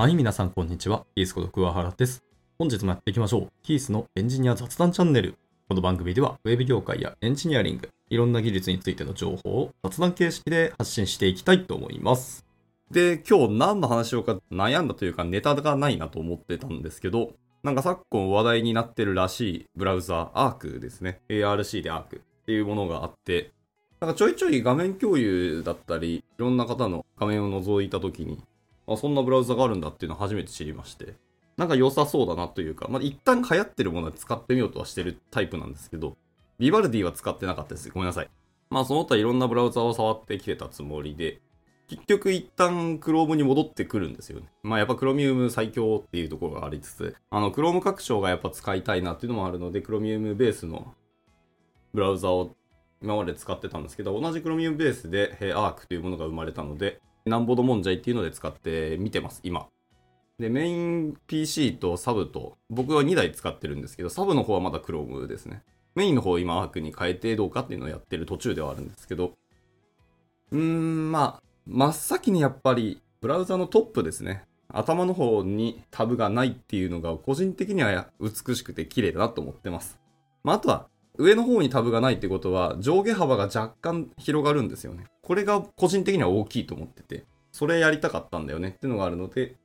はい、皆さんこんにちは。キースこと桑原です。本日もやっていきましょう。キースのエンジニア雑談チャンネル。この番組では、ウェブ業界やエンジニアリング、いろんな技術についての情報を雑談形式で発信していきたいと思います。で、今日何の話をか悩んだというかネタがないなと思ってたんですけど、なんか昨今話題になってるらしいブラウザー、Arc ですね。ARC で Arc っていうものがあって、なんかちょいちょい画面共有だったり、いろんな方の画面を覗いた時に、あ、そんなブラウザがあるんだっていうのを初めて知りまして、なんか良さそうだなというか、まあ、一旦流行ってるものは使ってみようとはしてるタイプなんですけど、ビバルディは使ってなかったです。ごめんなさい。まあその他いろんなブラウザを触ってきてたつもりで、結局一旦 Chrome に戻ってくるんですよね。まあやっぱ Chromium 最強っていうところがありつつ、あの Chrome 拡張がやっぱ使いたいなっていうのもあるので、Chromium ベースのブラウザを今まで使ってたんですけど、同じ Chromium ベースで Arc というものが生まれたので、なんぼどもんじゃいっていうので使って見てます、今。で、メイン PC とサブと、僕は2台使ってるんですけど、サブの方はまだ Chrome ですね。メインの方を今、アークに変えてどうかっていうのをやってる途中ではあるんですけど、うーん、まあ、真っ先にやっぱり、ブラウザのトップですね。頭の方にタブがないっていうのが、個人的には美しくて綺麗だなと思ってます。まあ、あとは、上の方にタブがないってことは、上下幅が若干広がるんですよね。これが個人的には大きいと思ってて、それやりたかったんだよねっていうのがあるので、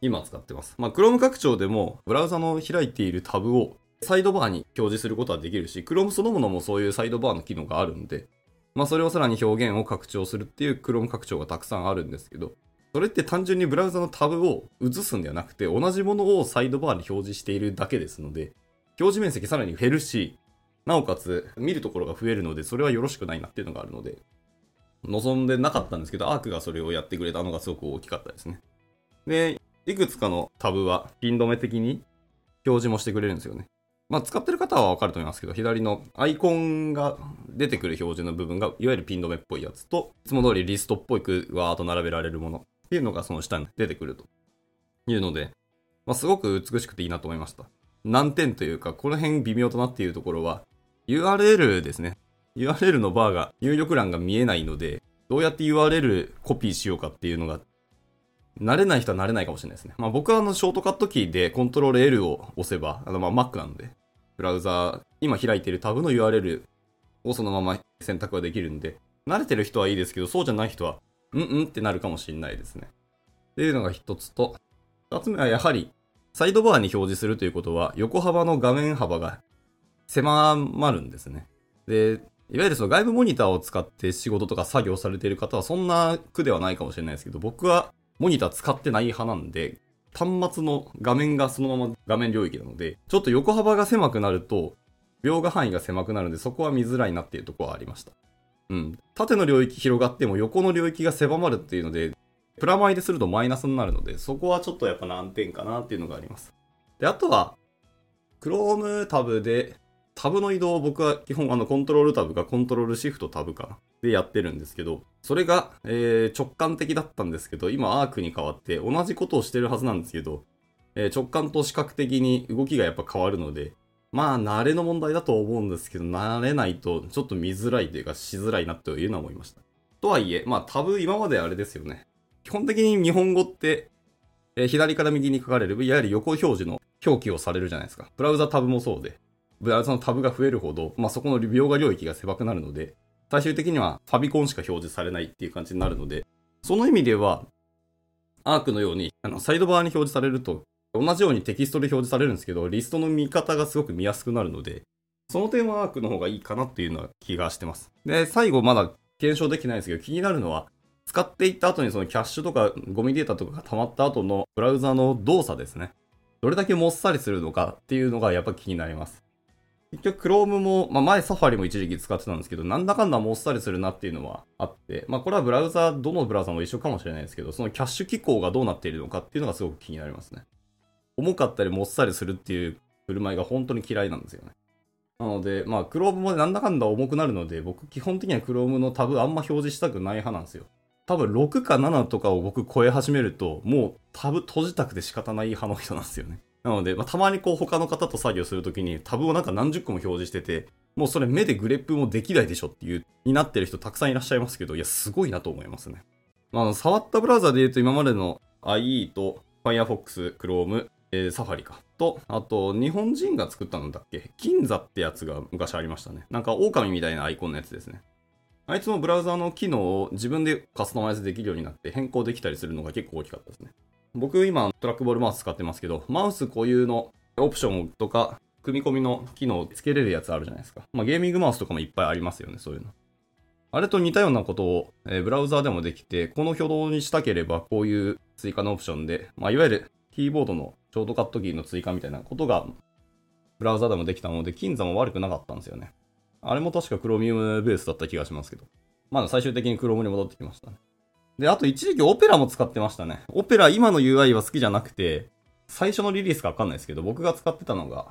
今使ってます。まあ、Chrome 拡張でも、ブラウザの開いているタブをサイドバーに表示することはできるし、Chrome そのものもそういうサイドバーの機能があるんで、まあ、それをさらに表現を拡張するっていう Chrome 拡張がたくさんあるんですけど、それって単純にブラウザのタブを映すんではなくて、同じものをサイドバーに表示しているだけですので、表示面積さらに減るし、なおかつ見るところが増えるので、それはよろしくないなっていうのがあるので、望んでなかったんですけど、アークがそれをやってくれたのがすごく大きかったですね。で、いくつかのタブはピン止め的に表示もしてくれるんですよね。まあ、使ってる方はわかると思いますけど、左のアイコンが出てくる表示の部分が、いわゆるピン止めっぽいやつと、いつも通りリストっぽいくわーっと並べられるものっていうのがその下に出てくるというので、まあ、すごく美しくていいなと思いました。難点というか、この辺微妙となっているところは、URL ですね。URL のバーが入力欄が見えないので、どうやって URL コピーしようかっていうのが、慣れない人は慣れないかもしれないですね。まあ僕はあのショートカットキーでコントロール L を押せば、あのまあ Mac なので、ブラウザー、今開いているタブの URL をそのまま選択ができるんで、慣れてる人はいいですけど、そうじゃない人は、うんうんってなるかもしれないですね。っていうのが一つと、二つ目はやはり、サイドバーに表示するということは、横幅の画面幅が狭まるんですね。で、いわゆるその外部モニターを使って仕事とか作業されている方はそんな苦ではないかもしれないですけど、僕はモニター使ってない派なんで、端末の画面がそのまま画面領域なので、ちょっと横幅が狭くなると、描画範囲が狭くなるんで、そこは見づらいなっていうとこはありました。うん。縦の領域広がっても横の領域が狭まるっていうので、プラマイでするとマイナスになるので、そこはちょっとやっぱ難点かなっていうのがあります。で、あとは、Chrome タブでタブの移動を僕は基本あのコントロールタブかコントロールシフトタブかでやってるんですけど、それが、えー、直感的だったんですけど、今アークに変わって同じことをしてるはずなんですけど、えー、直感と視覚的に動きがやっぱ変わるので、まあ慣れの問題だと思うんですけど、慣れないとちょっと見づらいというかしづらいなというのは思いました。とはいえ、まあタブ今まであれですよね。基本的に日本語って、えー、左から右に書かれる、いわゆる横表示の表記をされるじゃないですか。ブラウザタブもそうで。ブラウザのタブが増えるほど、まあ、そこの描画領域が狭くなるので、最終的にはファビコンしか表示されないっていう感じになるので、その意味では、アークのように、あの、サイドバーに表示されると、同じようにテキストで表示されるんですけど、リストの見方がすごく見やすくなるので、その点はアークの方がいいかなっていうのは気がしてます。で、最後まだ検証できないんですけど、気になるのは、使っていった後にそのキャッシュとかゴミデータとかが溜まった後のブラウザの動作ですね。どれだけもっさりするのかっていうのがやっぱ気になります。結局 Chrome も、まあ、前サファリも一時期使ってたんですけど、なんだかんだもっさりするなっていうのはあって、まあ、これはブラウザ、どのブラウザも一緒かもしれないですけど、そのキャッシュ機構がどうなっているのかっていうのがすごく気になりますね。重かったりもっさりするっていう振る舞いが本当に嫌いなんですよね。なので、まあ、Chrome もなんだかんだ重くなるので、僕基本的には Chrome のタブあんま表示したくない派なんですよ。多分6か7とかを僕超え始めると、もうタブ閉じたくて仕方ない派の人なんですよね。なので、まあ、たまにこう他の方と作業するときにタブをなんか何十個も表示してて、もうそれ目でグレップもできないでしょっていう、になってる人たくさんいらっしゃいますけど、いや、すごいなと思いますね。まあ、触ったブラウザで言うと今までの IE と Firefox、Chrome、えー、サファリか。と、あと、日本人が作ったのだっけ？金座ってやつが昔ありましたね。なんか狼みたいなアイコンのやつですね。あいつもブラウザーの機能を自分でカスタマイズできるようになって変更できたりするのが結構大きかったですね。僕今トラックボールマウス使ってますけど、マウス固有のオプションとか組み込みの機能をつけれるやつあるじゃないですか。まあゲーミングマウスとかもいっぱいありますよね、そういうの。あれと似たようなことを、えー、ブラウザーでもできて、この挙動にしたければこういう追加のオプションで、まあいわゆるキーボードのショートカットキーの追加みたいなことがブラウザーでもできたので、金座も悪くなかったんですよね。あれも確か Chromium ベースだった気がしますけど。まだ最終的に Chrome に戻ってきましたね。で、あと一時期オペラも使ってましたね。オペラ今の UI は好きじゃなくて、最初のリリースかわかんないですけど、僕が使ってたのが、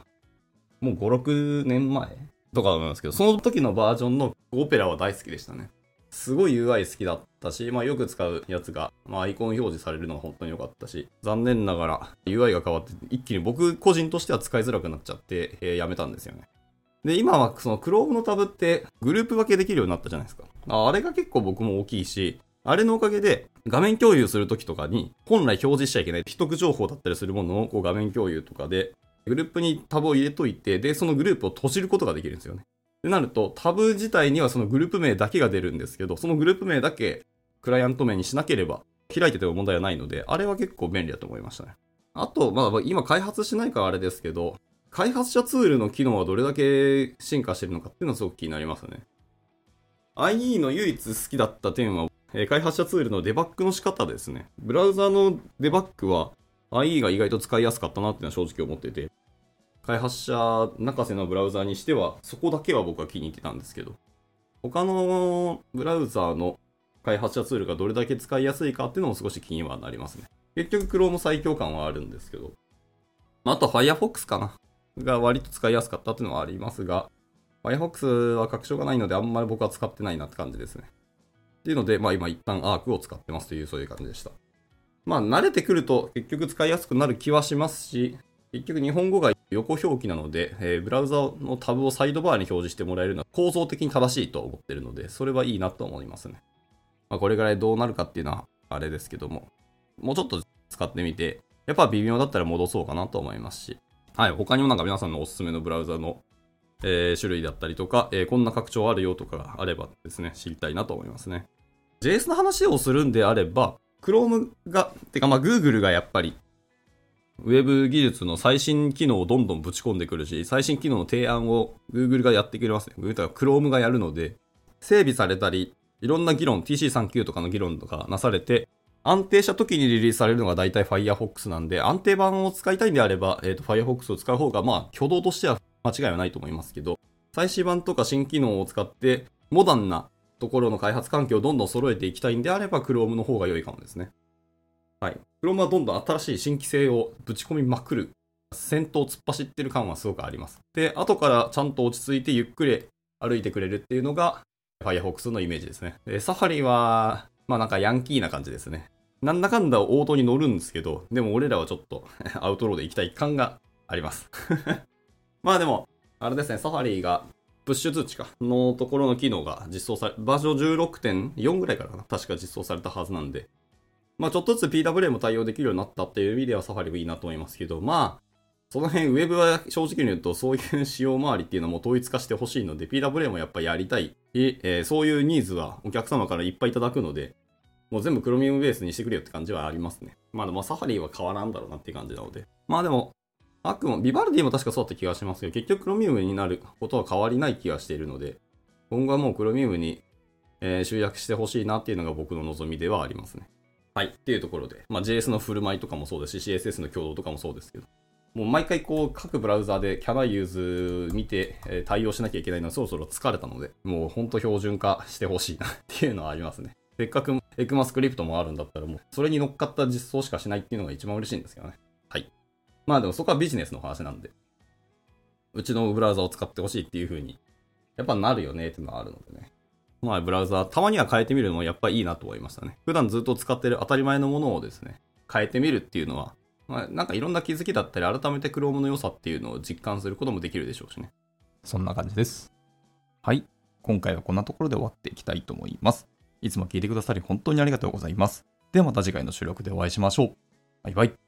もう5、6年前とかだと思いますけど、その時のバージョンのオペラは大好きでしたね。すごい UI 好きだったし、まあよく使うやつが、まあアイコン表示されるのは本当に良かったし、残念ながら UI が変わって一気に僕個人としては使いづらくなっちゃって、えー、やめたんですよね。で、今はその Chrome のタブってグループ分けできるようになったじゃないですか。あれが結構僕も大きいし、あれのおかげで画面共有するときとかに本来表示しちゃいけない秘匿情報だったりするものをこう画面共有とかでグループにタブを入れといて、で、そのグループを閉じることができるんですよね。ってなると、タブ自体にはそのグループ名だけが出るんですけど、そのグループ名だけクライアント名にしなければ開いてても問題はないので、あれは結構便利だと思いましたね。あと、まあ今開発しないからあれですけど、開発者ツールの機能はどれだけ進化してるのかっていうのはすごく気になりますね。IE の唯一好きだった点は、え開発者ツールのデバッグの仕方ですね。ブラウザのデバッグは IE が意外と使いやすかったなっていうのは正直思ってて、開発者泣かせのブラウザにしては、そこだけは僕は気に入ってたんですけど、他のブラウザの開発者ツールがどれだけ使いやすいかっていうのも少し気にはなりますね。結局 Chrome 最強感はあるんですけど、あと Firefox かな。が割と使いやすかったっていうのはありますが、Firefox は拡張がないのであんまり僕は使ってないなって感じですね。っていうので、まあ今一旦 Arc を使ってますというそういう感じでした。まあ慣れてくると結局使いやすくなる気はしますし、結局日本語が横表記なので、えー、ブラウザのタブをサイドバーに表示してもらえるのは構造的に正しいと思ってるので、それはいいなと思いますね。まあこれぐらいどうなるかっていうのはあれですけども、もうちょっと使ってみて、やっぱ微妙だったら戻そうかなと思いますし、はい、他にもなんか皆さんのおすすめのブラウザの、えー、種類だったりとか、えー、こんな拡張あるよとかあればですね、知りたいなと思いますね。JS の話をするんであれば、Chrome が、てかまあ Google がやっぱり、ウェブ技術の最新機能をどんどんぶち込んでくるし、最新機能の提案を Google がやってくれますね。Google とか Chrome がやるので、整備されたり、いろんな議論、TC39 とかの議論とかなされて、安定した時にリリースされるのが大体 Firefox なんで、安定版を使いたいんであれば、え、ー、と、Firefox を使う方が、まあ、挙動としては間違いはないと思いますけど、最新版とか新機能を使って、モダンなところの開発環境をどんどん揃えていきたいんであれば、Chrome の方が良いかもですね。はい。Chrome はどんどん新しい新規性をぶち込みまくる。先頭突っ走ってる感はすごくあります。で、後からちゃんと落ち着いてゆっくり歩いてくれるっていうのが Firefox のイメージですね。で、サファリは、まあなんかヤンキーな感じですね。なんだかんだ応答に乗るんですけど、でも俺らはちょっと アウトローで行きたい感があります まあでも、あれですね、サファリがプッシュ通知かのところの機能が実装され、バージョン16.4ぐらいからかな確か実装されたはずなんで、まあちょっとずつ PWA も対応できるようになったっていう意味ではサファリもいいなと思いますけど、まあ、その辺、ウェブは正直に言うと、そういう仕様周りっていうのも統一化してほしいので、PWA もやっぱやりたい、えー、そういうニーズはお客様からいっぱいいただくので、もう全部クロミウムベースにしてくれよって感じはありますね。まあでもサファリは変わらんだろうなっていう感じなので。まあでも、あくも、ビバルディも確かそうだった気がしますけど、結局クロミウムになることは変わりない気がしているので、今後はもうクロミウムに、えー、集約してほしいなっていうのが僕の望みではありますね。はい。っていうところで、まあ JS の振る舞いとかもそうですし、CSS の共同とかもそうですけど、もう毎回こう各ブラウザーで Can I use 見て、えー、対応しなきゃいけないのはそろそろ疲れたので、もうほんと標準化してほしいなっていうのはありますね。せっかくエクマスクリプトもあるんだったらもう、それに乗っかった実装しかしないっていうのが一番嬉しいんですけどね。はい。まあでもそこはビジネスの話なんで、うちのブラウザを使ってほしいっていう風に、やっぱなるよねっていうのはあるのでね。まあブラウザ、たまには変えてみるのもやっぱいいなと思いましたね。普段ずっと使ってる当たり前のものをですね、変えてみるっていうのは、まあ、なんかいろんな気づきだったり、改めて Chrome の良さっていうのを実感することもできるでしょうしね。そんな感じです。はい。今回はこんなところで終わっていきたいと思います。いつも聞いてくださり本当にありがとうございます。ではまた次回の収録でお会いしましょう。バイバイ。